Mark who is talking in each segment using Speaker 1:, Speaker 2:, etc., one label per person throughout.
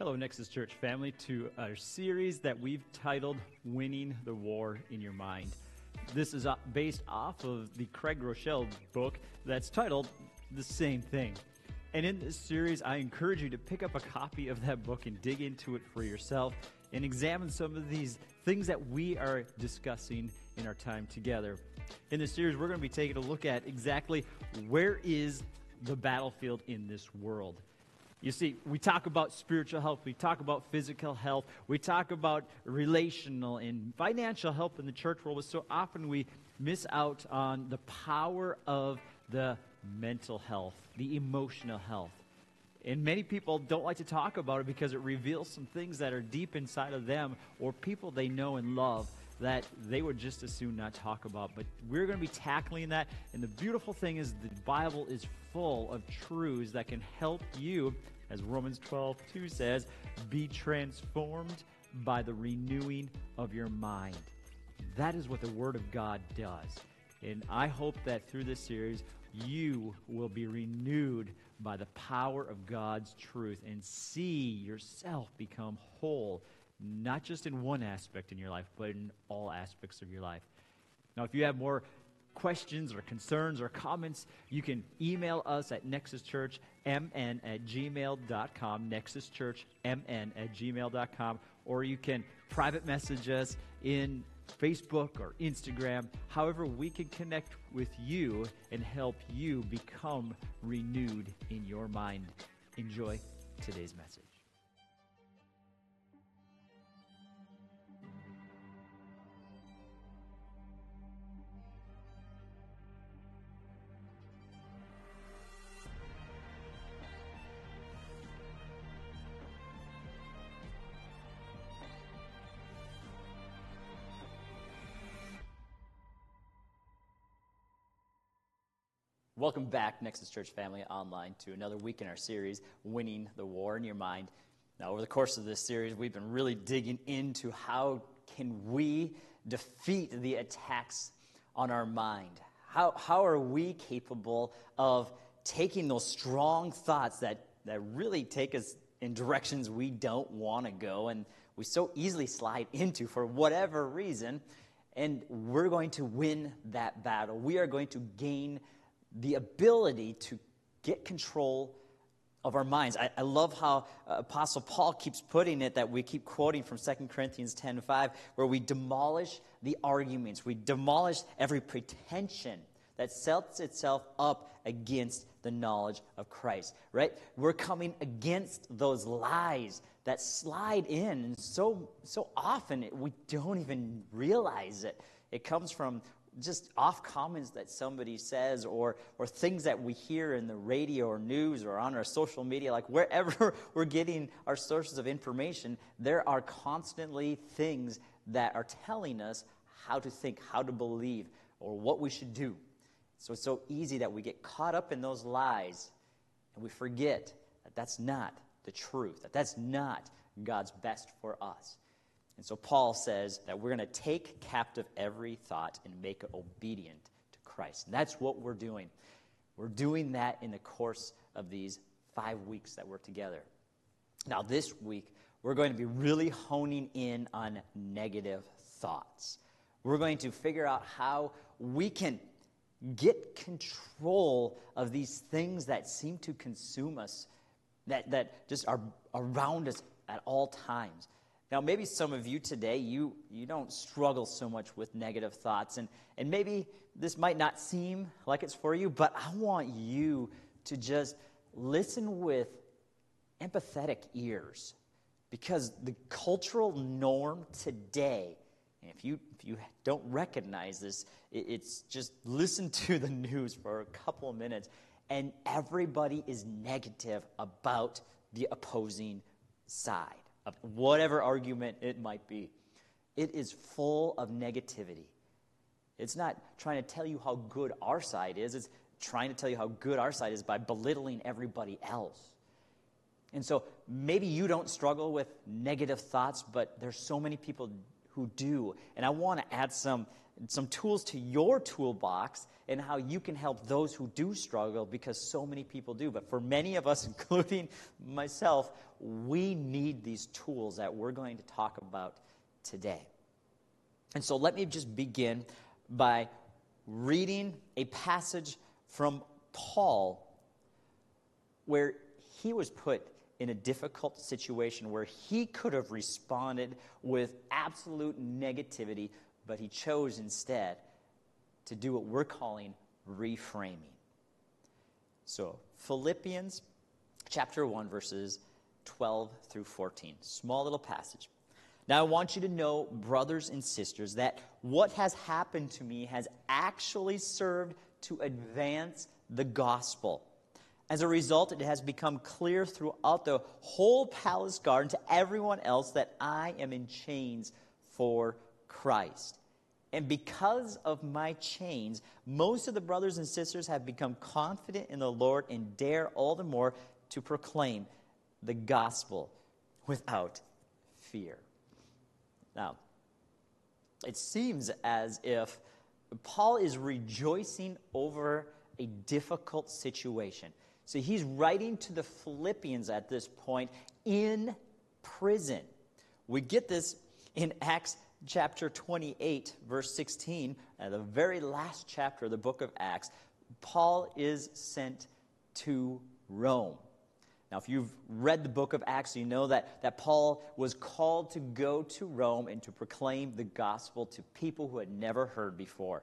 Speaker 1: Hello, Nexus Church family, to our series that we've titled Winning the War in Your Mind. This is uh, based off of the Craig Groeschel book that's titled The Same Thing. And in this series, I encourage you to pick up a copy of that book and dig into it for yourself and examine some of these things that we are discussing in our time together. In this series, we're going to be taking a look at exactly where is the battlefield in this world. You see, we talk about spiritual health, we talk about physical health, we talk about relational and financial health in the church world, but so often we miss out on the power of the mental health, the emotional health. And many people don't like to talk about it because it reveals some things that are deep inside of them or people they know and love that they would just as soon not talk about. But we're going to be tackling that. And the beautiful thing is the Bible is full of truths that can help you, as Romans 12 2 says, be transformed by the renewing of your mind. That is what the Word of God does. And I hope that through this series, you will be renewed by the power of God's truth and see yourself become whole, not just in one aspect in your life, but in all aspects of your life. Now, if you have more questions or concerns or comments, you can email us at nexuschurchmn at gmail.com, nexuschurchmn at gmail.com, or you can private message us in Facebook or Instagram, however, we can connect with you and help you become renewed in your mind. Enjoy today's message. Welcome back, Nexus Church family online, to another week in our series, Winning the War in Your Mind. Now, over the course of this series, we've been really digging into how can we defeat the attacks on our mind? How, how are we capable of taking those strong thoughts that, that really take us in directions we don't want to go and we so easily slide into for whatever reason, and we're going to win that battle. We are going to gain the ability to get control of our minds. I, I love how uh, Apostle Paul keeps putting it that we keep quoting from 2 Corinthians 10 5, where we demolish the arguments, we demolish every pretension that sets itself up against the knowledge of Christ, right? We're coming against those lies that slide in, and so, so often we don't even realize it. It comes from just off comments that somebody says or, or things that we hear in the radio or news or on our social media, like wherever we're getting our sources of information, there are constantly things that are telling us how to think, how to believe, or what we should do. So it's so easy that we get caught up in those lies and we forget that that's not the truth, that that's not God's best for us. And so Paul says that we're going to take captive every thought and make it obedient to Christ. And that's what we're doing. We're doing that in the course of these five weeks that we're together. Now, this week, we're going to be really honing in on negative thoughts. We're going to figure out how we can get control of these things that seem to consume us, that, that just are around us at all times. Now, maybe some of you today, you, you don't struggle so much with negative thoughts, and, and maybe this might not seem like it's for you, but I want you to just listen with empathetic ears because the cultural norm today, if you, if you don't recognize this, it, it's just listen to the news for a couple of minutes, and everybody is negative about the opposing side whatever argument it might be. It is full of negativity. It's not trying to tell you how good our side is, it's trying to tell you how good our side is by belittling everybody else. And so maybe you don't struggle with negative thoughts, but there's so many people who do. And I want to add some some tools to your toolbox and how you can help those who do struggle because so many people do. But for many of us, including myself, we need these tools that we're going to talk about today. And so let me just begin by reading a passage from Paul where he was put in a difficult situation where he could have responded with absolute negativity, but he chose instead to do what we're calling reframing. So, Philippians chapter 1, verses 12 through 14. Small little passage. Now, I want you to know, brothers and sisters, that what has happened to me has actually served to advance the gospel. As a result, it has become clear throughout the whole palace garden to everyone else that I am in chains for Christ. And because of my chains, most of the brothers and sisters have become confident in the Lord and dare all the more to proclaim the gospel without fear. Now, it seems as if Paul is rejoicing over a difficult situation. So he's writing to the Philippians at this point in prison. We get this in Acts chapter 28, verse 16, uh, the very last chapter of the book of Acts. Paul is sent to Rome. Now, if you've read the book of Acts, you know that, that Paul was called to go to Rome and to proclaim the gospel to people who had never heard before.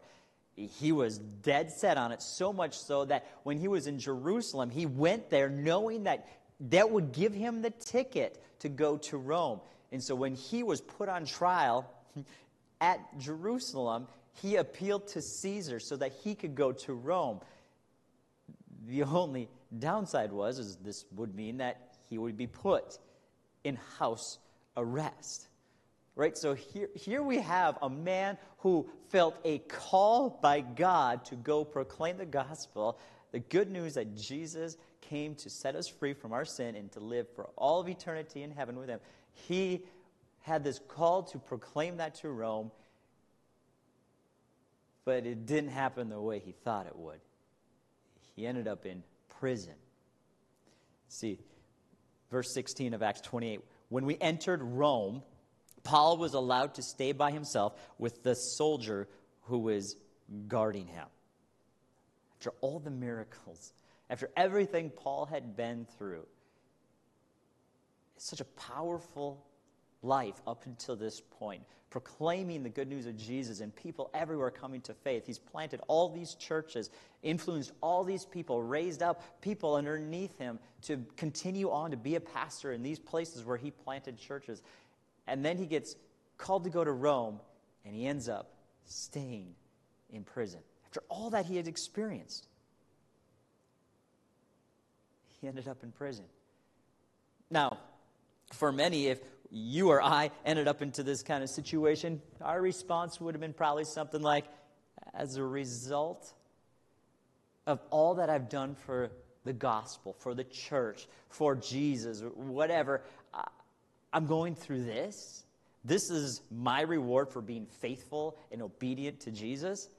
Speaker 1: He was dead set on it, so much so that when he was in Jerusalem, he went there knowing that that would give him the ticket to go to Rome. And so when he was put on trial at Jerusalem, he appealed to Caesar so that he could go to Rome. The only downside was is this would mean that he would be put in house arrest. Right? So here, here we have a man who felt a call by God to go proclaim the gospel, the good news that Jesus came to set us free from our sin and to live for all of eternity in heaven with him. He had this call to proclaim that to Rome, but it didn't happen the way he thought it would. He ended up in prison. See, verse 16 of Acts 28. When we entered Rome, Paul was allowed to stay by himself with the soldier who was guarding him. After all the miracles, after everything Paul had been through, it's such a powerful life up until this point, proclaiming the good news of Jesus and people everywhere coming to faith. He's planted all these churches, influenced all these people, raised up people underneath him to continue on to be a pastor in these places where he planted churches. And then he gets called to go to Rome, and he ends up staying in prison. After all that he had experienced, he ended up in prison. Now, for many, if you or I ended up into this kind of situation, our response would have been probably something like, as a result of all that I've done for the gospel, for the church, for Jesus, whatever, I'm going through this. This is my reward for being faithful and obedient to Jesus.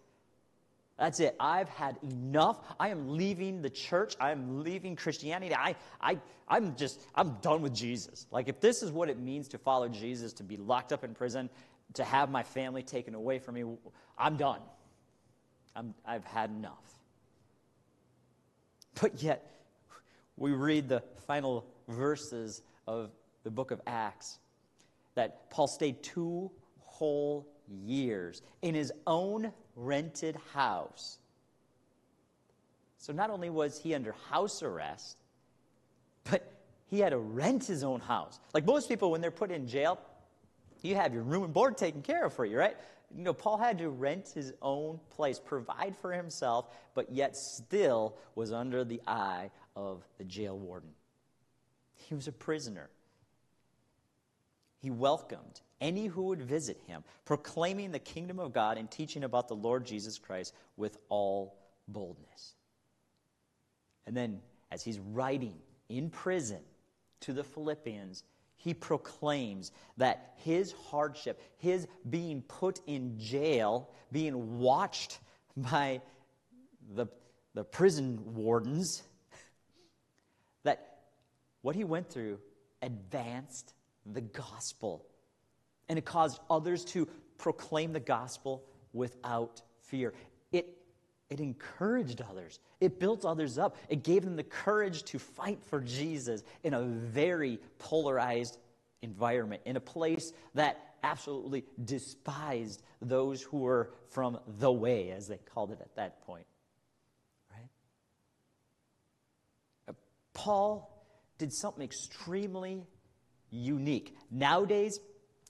Speaker 1: That's it. I've had enough. I am leaving the church. I am leaving Christianity. I, I, I'm just, I'm done with Jesus. Like, if this is what it means to follow Jesus, to be locked up in prison, to have my family taken away from me, I'm done. I'm, I've had enough. But yet, we read the final verses of the book of Acts that Paul stayed two whole years in his own rented house. So not only was he under house arrest, but he had to rent his own house. Like most people, when they're put in jail, you have your room and board taken care of for you, right? You know, Paul had to rent his own place, provide for himself, but yet still was under the eye of the jail warden. He was a prisoner. He welcomed any who would visit him, proclaiming the kingdom of God and teaching about the Lord Jesus Christ with all boldness. And then, as he's writing in prison to the Philippians, he proclaims that his hardship, his being put in jail, being watched by the, the prison wardens, that what he went through advanced the gospel. And it caused others to proclaim the gospel without fear. It, it encouraged others, it built others up, it gave them the courage to fight for Jesus in a very polarized environment, in a place that absolutely despised those who were from the way, as they called it at that point. Right? Uh, Paul did something extremely unique. Nowadays,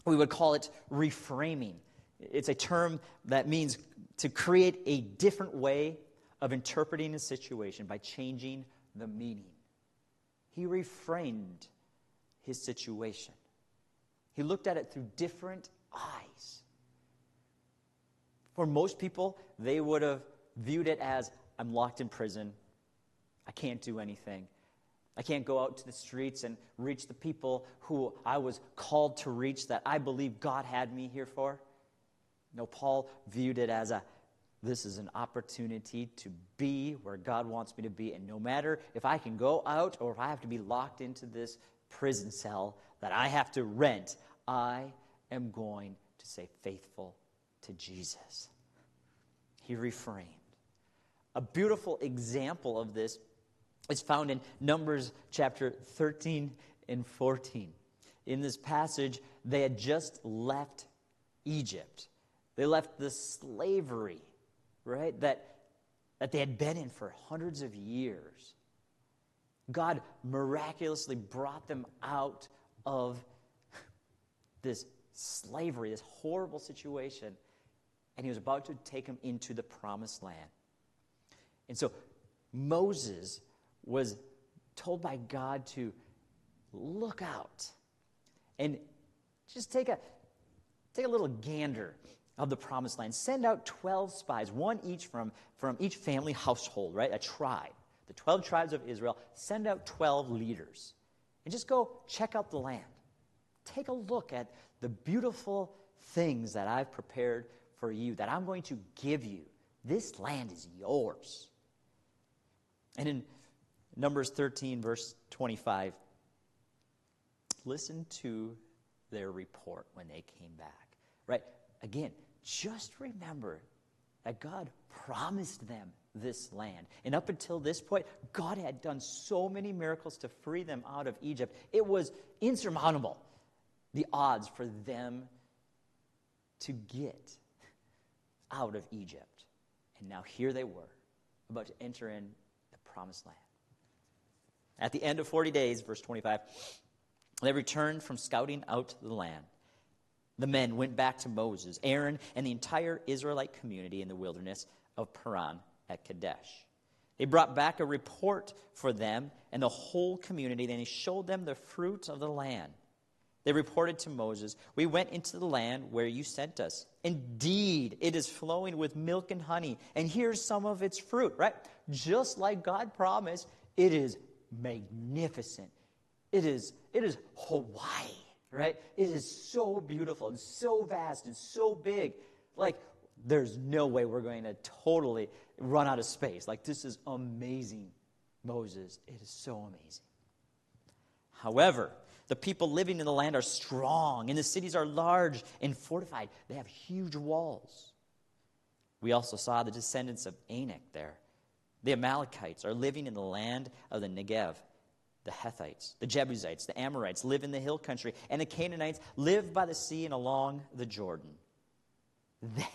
Speaker 1: we would call it reframing. It's a term that means to create a different way of interpreting a situation by changing the meaning. He reframed his situation, he looked at it through different eyes. For most people, they would have viewed it as I'm locked in prison, I can't do anything. I can't go out to the streets and reach the people who I was called to reach that I believe God had me here for. No, Paul viewed it as a this is an opportunity to be where God wants me to be. And no matter if I can go out or if I have to be locked into this prison cell that I have to rent, I am going to stay faithful to Jesus. He reframed. A beautiful example of this is found in Numbers chapter 13 and 14. In this passage, they had just left Egypt. They left the slavery, right, that, that they had been in for hundreds of years. God miraculously brought them out of this slavery, this horrible situation, and he was about to take them into the promised land. And so Moses was told by God to look out and just take a, take a little gander of the promised land. Send out 12 spies, one each from, from each family household, right? A tribe. The 12 tribes of Israel. Send out 12 leaders. And just go check out the land. Take a look at the beautiful things that I've prepared for you, that I'm going to give you. This land is yours. And in Numbers 13, verse 25. Listen to their report when they came back. Right? Again, just remember that God promised them this land. And up until this point, God had done so many miracles to free them out of Egypt. It was insurmountable, the odds for them to get out of Egypt. And now here they were, about to enter in the promised land. At the end of 40 days, verse 25, they returned from scouting out the land. The men went back to Moses, Aaron, and the entire Israelite community in the wilderness of Paran at Kadesh. They brought back a report for them and the whole community, and he showed them the fruit of the land. They reported to Moses, We went into the land where you sent us. Indeed, it is flowing with milk and honey, and here's some of its fruit, right? Just like God promised, it is magnificent. It is, it is Hawaii, right? It is so beautiful and so vast and so big. Like, there's no way we're going to totally run out of space. Like, this is amazing, Moses. It is so amazing. However, the people living in the land are strong, and the cities are large and fortified. They have huge walls. We also saw the descendants of Anak there. The Amalekites are living in the land of the Negev. The Hittites, the Jebusites, the Amorites live in the hill country, and the Canaanites live by the sea and along the Jordan.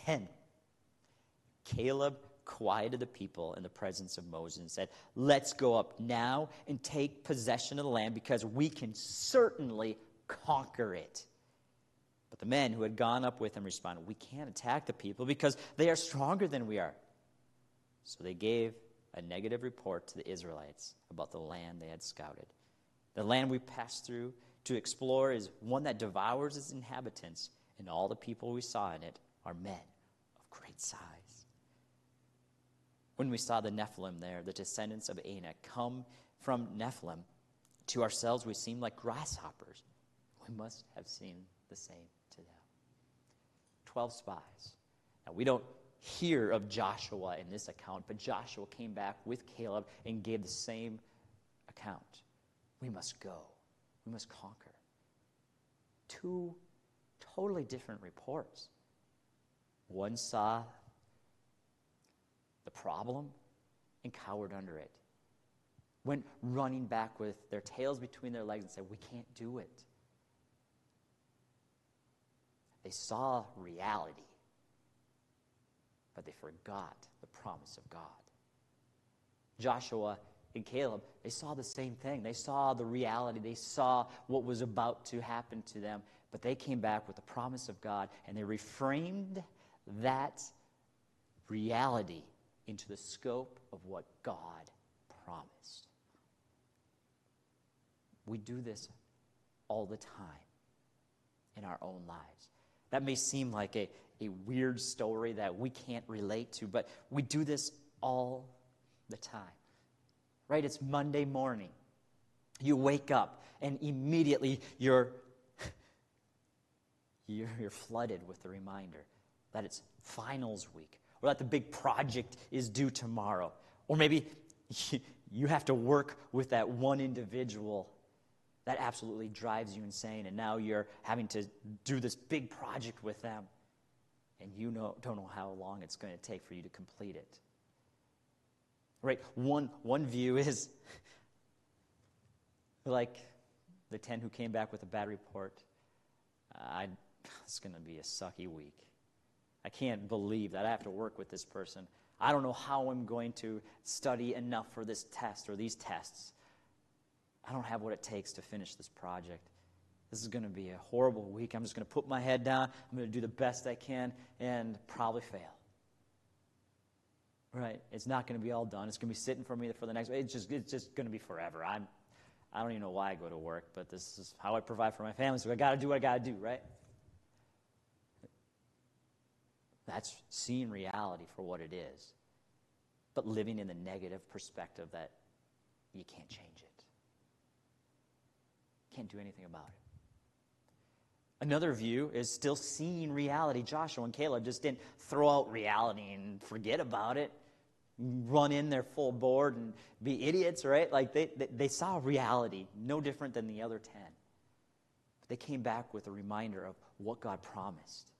Speaker 1: Then Caleb quieted the people in the presence of Moses and said, Let's go up now and take possession of the land because we can certainly conquer it. But the men who had gone up with him responded, We can't attack the people because they are stronger than we are. So they gave a negative report to the Israelites about the land they had scouted. The land we passed through to explore is one that devours its inhabitants, and all the people we saw in it are men of great size. When we saw the Nephilim there, the descendants of Anak, come from Nephilim, to ourselves we seemed like grasshoppers. We must have seemed the same to them. Twelve spies. Now, we don't hear of Joshua in this account, but Joshua came back with Caleb and gave the same account. We must go, we must conquer. Two totally different reports. One saw the problem and cowered under it. Went running back with their tails between their legs and said, We can't do it. They saw reality, but they forgot the promise of God. Joshua and Caleb, they saw the same thing. They saw the reality. They saw what was about to happen to them, but they came back with the promise of God and they reframed that reality into the scope of what God promised. We do this all the time in our own lives. That may seem like a, a weird story that we can't relate to, but we do this all the time. Right? It's Monday morning. You wake up and immediately you're, you're, you're flooded with the reminder that it's finals week or that the big project is due tomorrow. Or maybe you have to work with that one individual that absolutely drives you insane. And now you're having to do this big project with them, and you know, don't know how long it's going to take for you to complete it. Right? One, one view is like the 10 who came back with a bad report. Uh, it's going to be a sucky week. I can't believe that I have to work with this person. I don't know how I'm going to study enough for this test or these tests. I don't have what it takes to finish this project. This is going to be a horrible week. I'm just going to put my head down. I'm going to do the best I can and probably fail. Right? It's not going to be all done. It's going to be sitting for me for the next. It's just it's just going to be forever. I'm I don't even know why I go to work, but this is how I provide for my family. So I got to do what I got to do, right? That's seeing reality for what it is, but living in the negative perspective that you can't change it. Can't do anything about it. Another view is still seeing reality. Joshua and Caleb just didn't throw out reality and forget about it, run in their full board and be idiots, right? Like they, they, they saw reality, no different than the other 10. But they came back with a reminder of what God promised.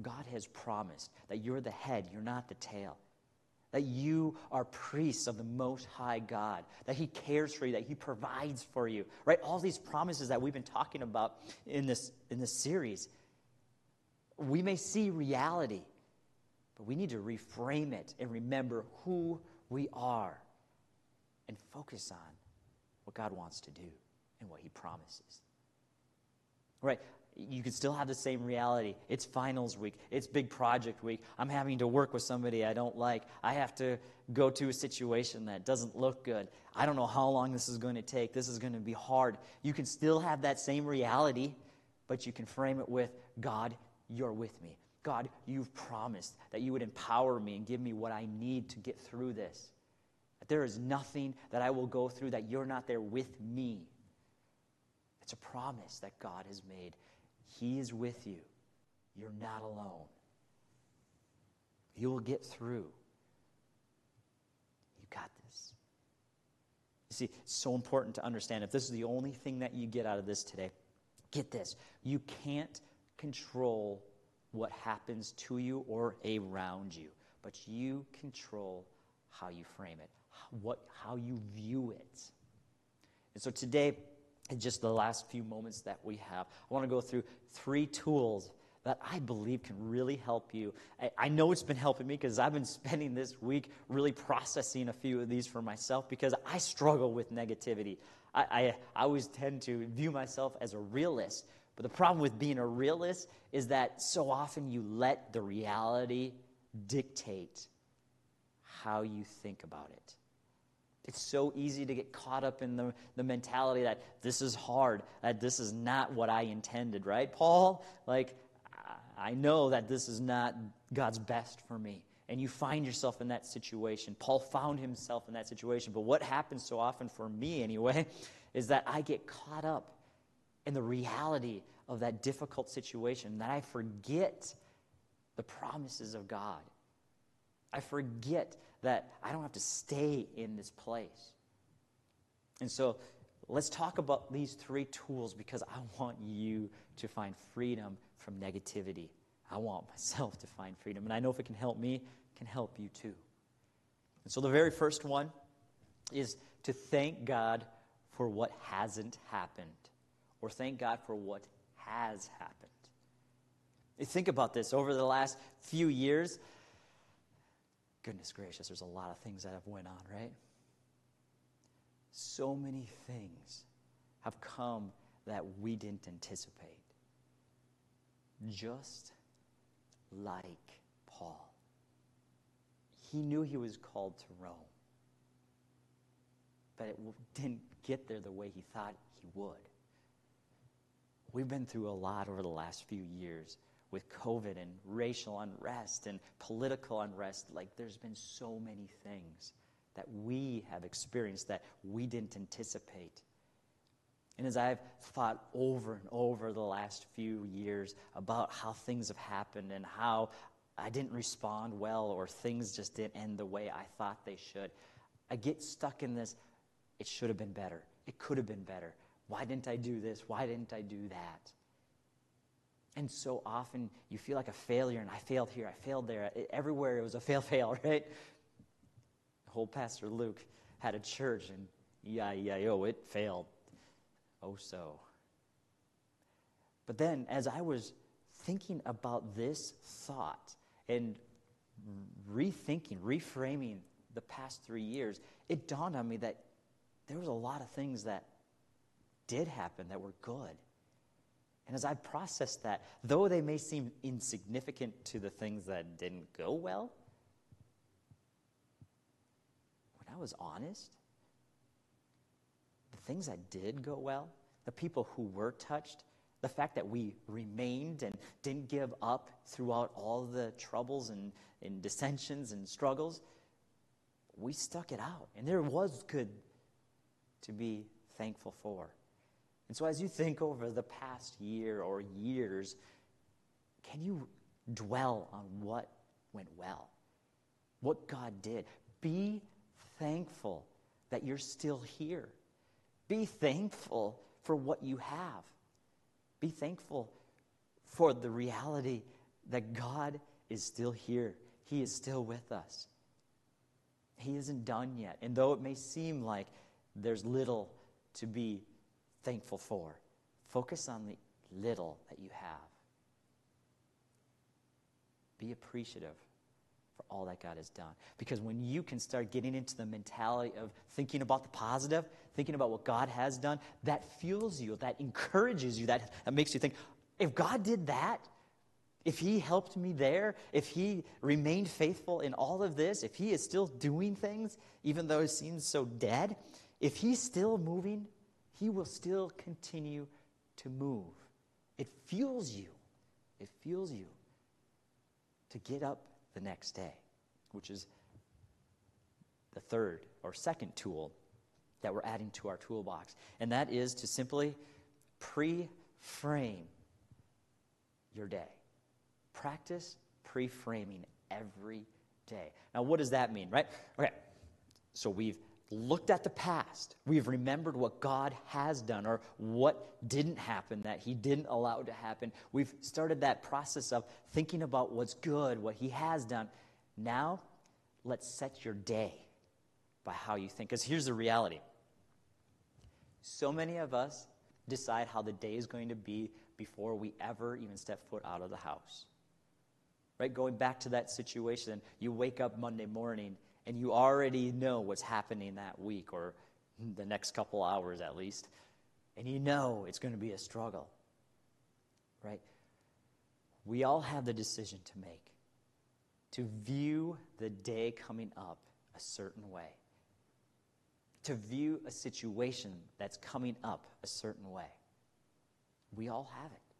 Speaker 1: God has promised that you're the head, you're not the tail that you are priests of the Most High God, that He cares for you, that He provides for you, right? All these promises that we've been talking about in this, in this series. We may see reality, but we need to reframe it and remember who we are and focus on what God wants to do and what He promises. Right? You can still have the same reality. It's finals week, it's big project week. I'm having to work with somebody I don't like. I have to go to a situation that doesn't look good. I don't know how long this is going to take. This is going to be hard. You can still have that same reality, but you can frame it with God, you're with me. God, you've promised that you would empower me and give me what I need to get through this. That there is nothing that I will go through that you're not there with me. It's a promise that God has made he is with you. You're not alone. You will get through. You got this. You see, it's so important to understand if this is the only thing that you get out of this today, get this. You can't control what happens to you or around you, but you control how you frame it, what, how you view it. And so today, in just the last few moments that we have, I want to go through three tools that I believe can really help you. I, I know it's been helping me because I've been spending this week really processing a few of these for myself because I struggle with negativity. I, I, I always tend to view myself as a realist. But the problem with being a realist is that so often you let the reality dictate how you think about it. It's so easy to get caught up in the, the mentality that this is hard, that this is not what I intended, right? Paul, like, I know that this is not God's best for me. And you find yourself in that situation. Paul found himself in that situation. But what happens so often for me, anyway, is that I get caught up in the reality of that difficult situation, that I forget the promises of God. I forget that I don't have to stay in this place. And so let's talk about these three tools because I want you to find freedom from negativity. I want myself to find freedom. And I know if it can help me, it can help you too. And so the very first one is to thank God for what hasn't happened, or thank God for what has happened. Think about this over the last few years. Goodness gracious, there's a lot of things that have went on, right? So many things have come that we didn't anticipate. Just like Paul. He knew he was called to Rome, but it didn't get there the way he thought he would. We've been through a lot over the last few years with COVID and racial unrest and political unrest. Like, there's been so many things that we have experienced that we didn't anticipate. And as I've thought over and over the last few years about how things have happened and how I didn't respond well or things just didn't end the way I thought they should, I get stuck in this it should have been better. It could have been better. Why didn't I do this? Why didn't I do that? And so often you feel like a failure, and I failed here, I failed there. everywhere it was a fail, fail, right? Whole Pastor Luke had a church, and yeah, yeah, oh, it failed. Oh, so. But then, as I was thinking about this thought and rethinking, reframing the past three years, it dawned on me that there was a lot of things that did happen that were good. And as I processed that, though they may seem insignificant to the things that didn't go well, when I was honest, the things that did go well, the people who were touched, the fact that we remained and didn't give up throughout all the troubles and, and dissensions and struggles, we stuck it out. And there was good to be thankful for. And so, as you think over the past year or years, can you dwell on what went well? What God did? Be thankful that you're still here. Be thankful for what you have. Be thankful for the reality that God is still here. He is still with us. He isn't done yet. And though it may seem like there's little to be thankful for. Focus on the little that you have. Be appreciative for all that God has done. Because when you can start getting into the mentality of thinking about the positive, thinking about what God has done, that fuels you, that encourages you, that, that makes you think, if God did that, if He helped me there, if He remained faithful in all of this, if He is still doing things, even though it seems so dead, if he's still moving, he will still continue to move. It fuels you. It fuels you to get up the next day, which is the third or second tool that we're adding to our toolbox. And that is to simply pre frame your day. Practice pre framing every day. Now, what does that mean, right? Okay, so we've looked at the past. We've remembered what God has done or what didn't happen that He didn't allow to happen. We've started that process of thinking about what's good, what He has done. Now, let's set your day by how you think. Because here's the reality so many of us decide how the day is going to be before we ever even step foot out of the house. Right? Going back to that situation, you wake up Monday morning and you already know what's happening that week or the next couple hours at least, and you know it's going to be a struggle, right? We all have the decision to make to view the day coming up a certain way, to view a situation that's coming up a certain way. We all have it.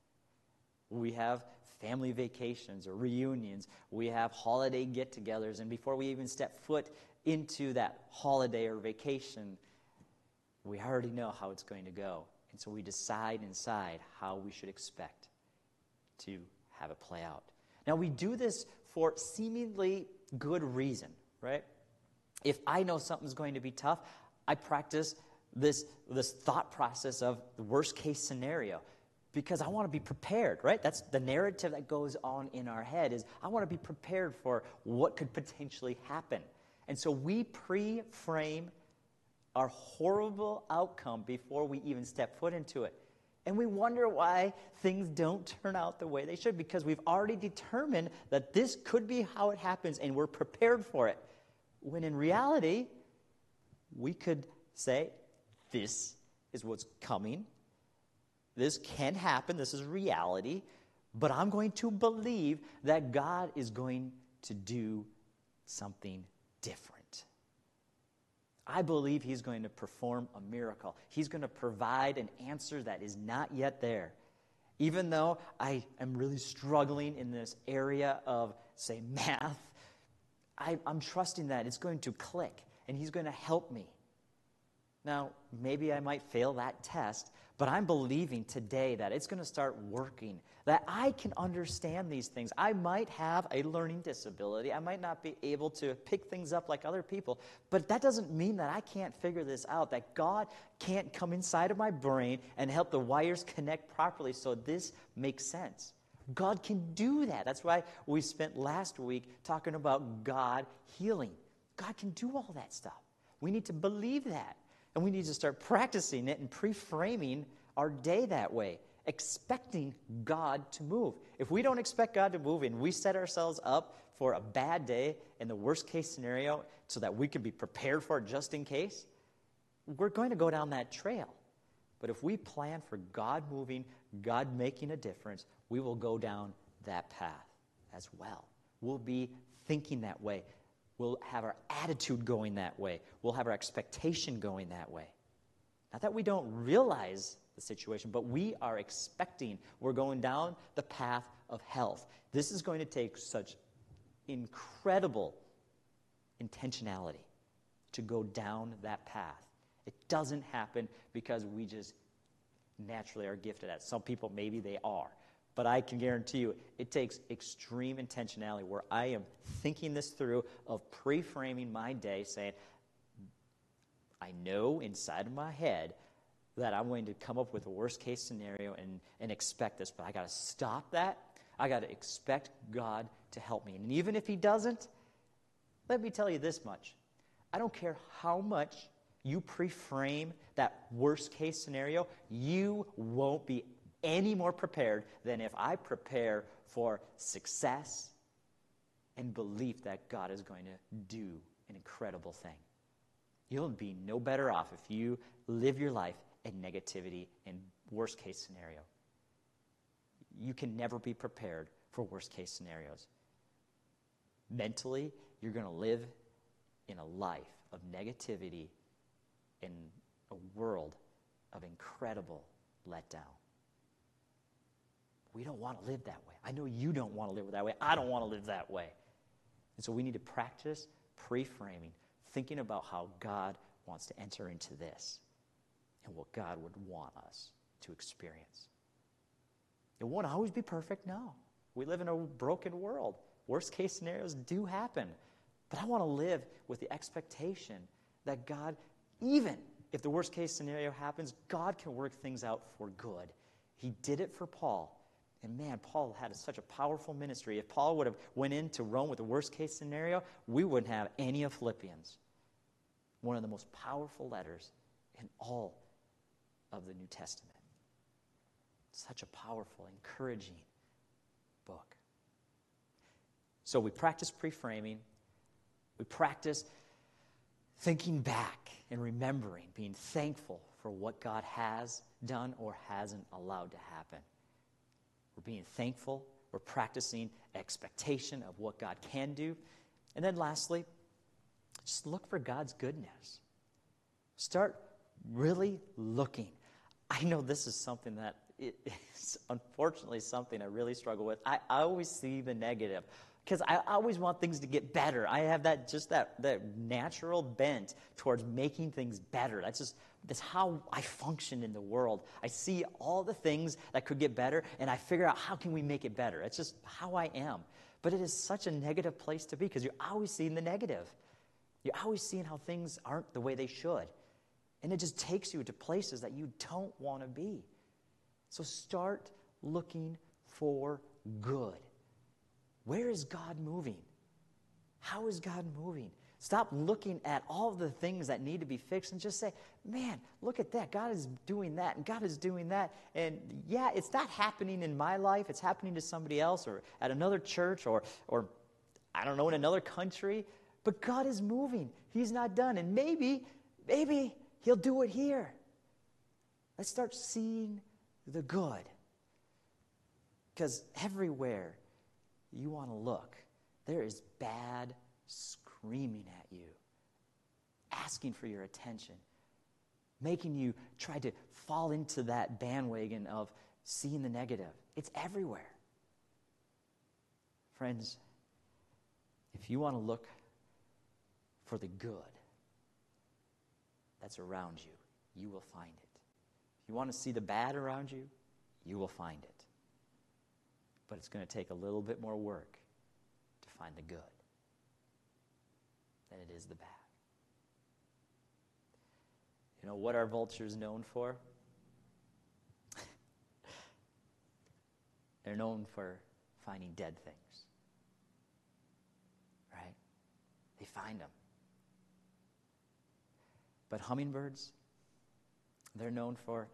Speaker 1: We have family vacations or reunions. We have holiday get togethers. And before we even step foot into that holiday or vacation, we already know how it's going to go. And so we decide inside how we should expect to have it play out. Now, we do this for seemingly good reason, right? If I know something's going to be tough, I practice this, this thought process of the worst case scenario because I want to be prepared, right? That's the narrative that goes on in our head is I want to be prepared for what could potentially happen. And so we pre-frame our horrible outcome before we even step foot into it. And we wonder why things don't turn out the way they should because we've already determined that this could be how it happens and we're prepared for it. When in reality, we could say, This is what's coming. This can happen. This is reality. But I'm going to believe that God is going to do something different. I believe He's going to perform a miracle. He's going to provide an answer that is not yet there. Even though I am really struggling in this area of, say, math, I, am trusting that it's going to click and He's going to help me. Now, maybe I might fail that test, but I'm believing today that it's going to start working, that I can understand these things. I might have a learning disability. I might not be able to pick things up like other people, but that doesn't mean that I can't figure this out, that God can't come inside of my brain and help the wires connect properly so this makes sense. God can do that. That's why we spent last week talking about God healing. God can do all that stuff. We need to believe that. And we need to start practicing it and pre framing our day that way, expecting God to move. If we don't expect God to move and we set ourselves up for a bad day in the worst case scenario so that we can be prepared for it just in case, we're going to go down that trail. But if we plan for God moving, God making a difference, we will go down that path as well. We'll be thinking that way. We'll have our attitude going that way. We'll have our expectation going that way. Not that we don't realize the situation, but we are expecting we're going down the path of health. This is going to take such incredible intentionality to go down that path. It doesn't happen because we just naturally are gifted at. Some people, maybe they are. But I can guarantee you, it takes extreme intentionality where I am thinking this through, of pre framing my day, saying, I know inside of my head that I'm going to come up with a worst case scenario and, and expect this, but I got to stop that. I got to expect God to help me. And even if He doesn't, let me tell you this much I don't care how much you pre frame that worst case scenario, you won't be any more prepared than if I prepare for success and belief that God is going to do an incredible thing. You'll be no better off if you live your life in negativity and worst case scenario. You can never be prepared for worst case scenarios. Mentally, you're going to live in a life of negativity in a world of incredible letdown. We don't want to live that way. I know you don't want to live that way. I don't want to live that way. And so we need to practice pre framing, thinking about how God wants to enter into this and what God would want us to experience. It won't always be perfect, no. We live in a broken world. Worst case scenarios do happen. But I want to live with the expectation that God, even if the worst case scenario happens, God can work things out for good. He did it for Paul. And man, Paul had such a powerful ministry. If Paul would have went into Rome with the worst case scenario, we wouldn't have any of Philippians. One of the most powerful letters in all of the New Testament. Such a powerful, encouraging book. So we practice pre-framing. We practice thinking back and remembering, being thankful for what God has done or hasn't allowed to happen. We're being thankful. We're practicing expectation of what God can do. And then lastly, just look for God's goodness. Start really looking. I know this is something that is unfortunately something I really struggle with. I, I always see the negative. Because I always want things to get better. I have that just that that natural bent towards making things better. That's just that's how I function in the world. I see all the things that could get better, and I figure out how can we make it better. It's just how I am. But it is such a negative place to be because you're always seeing the negative. You're always seeing how things aren't the way they should. And it just takes you to places that you don't want to be. So start looking for good. Where is God moving? How is God moving? Stop looking at all the things that need to be fixed and just say, man, look at that. God is doing that and God is doing that. And yeah, it's not happening in my life, it's happening to somebody else or at another church or, or I don't know, in another country. But God is moving. He's not done. And maybe, maybe He'll do it here. Let's start seeing the good. Because everywhere you want to look, there is bad screaming at you, asking for your attention, making you try to fall into that bandwagon of seeing the negative. It's everywhere. Friends, if you want to look for the good that's around you, you will find it. If you want to see the bad around you, you will find it. But it's going to take a little bit more work to find the good than it is the bad. You know what are vultures known for? They're known for finding dead things. Right? They find them. But hummingbirds, they're known for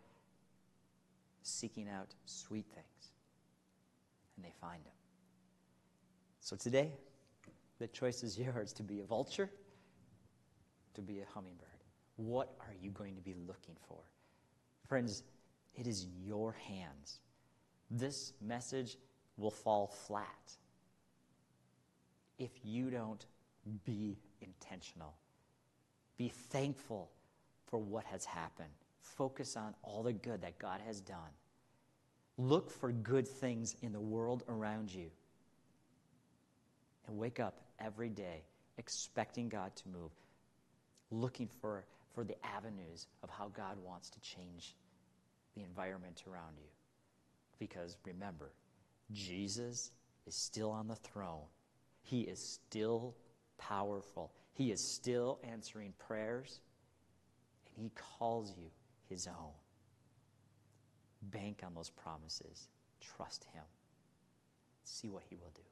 Speaker 1: seeking out sweet things. And they find them. So today, the choice is yours to be a vulture, to be a hummingbird. What are you going to be looking for? Friends, it is in your hands. This message will fall flat if you don't be intentional. Be thankful for what has happened. Focus on all the good that God has done. Look for good things in the world around you. And wake up every day expecting God to move, looking for, for the avenues of how God wants to change the environment around you. Because remember, Jesus is still on the throne, He is still powerful, He is still answering prayers, and He calls you His own. Bank on those promises, trust Him, see what He will do.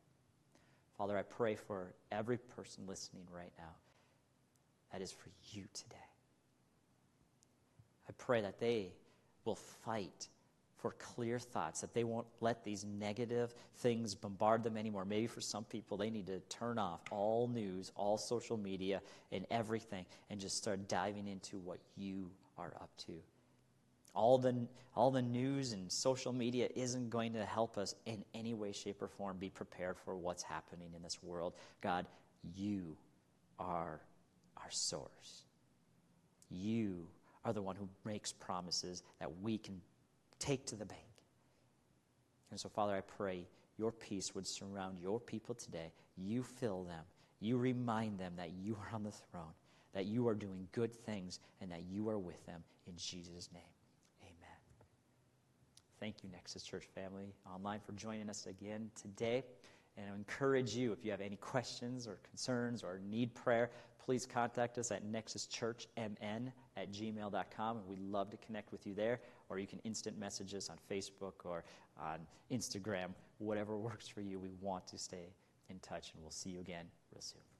Speaker 1: Father, I pray for every person listening right now. That is for you today. I pray that they will fight for clear thoughts, that they won't let these negative things bombard them anymore. Maybe for some people, they need to turn off all news, all social media, and everything, and just start diving into what you are up to. All the, all the news and social media isn't going to help us in any way, shape, or form be prepared for what's happening in this world. God, you are our source. You are the one who makes promises that we can take to the bank. And so, Father, I pray your peace would surround your people today. You fill them. You remind them that you are on the throne, that you are doing good things, and that you are with them in Jesus' name. Thank you, Nexus Church family online, for joining us again today. And I encourage you, if you have any questions or concerns or need prayer, please contact us at nexuschurchmn at gmail.com. And we'd love to connect with you there. Or you can instant message us on Facebook or on Instagram, whatever works for you. We want to stay in touch, and we'll see you again real soon.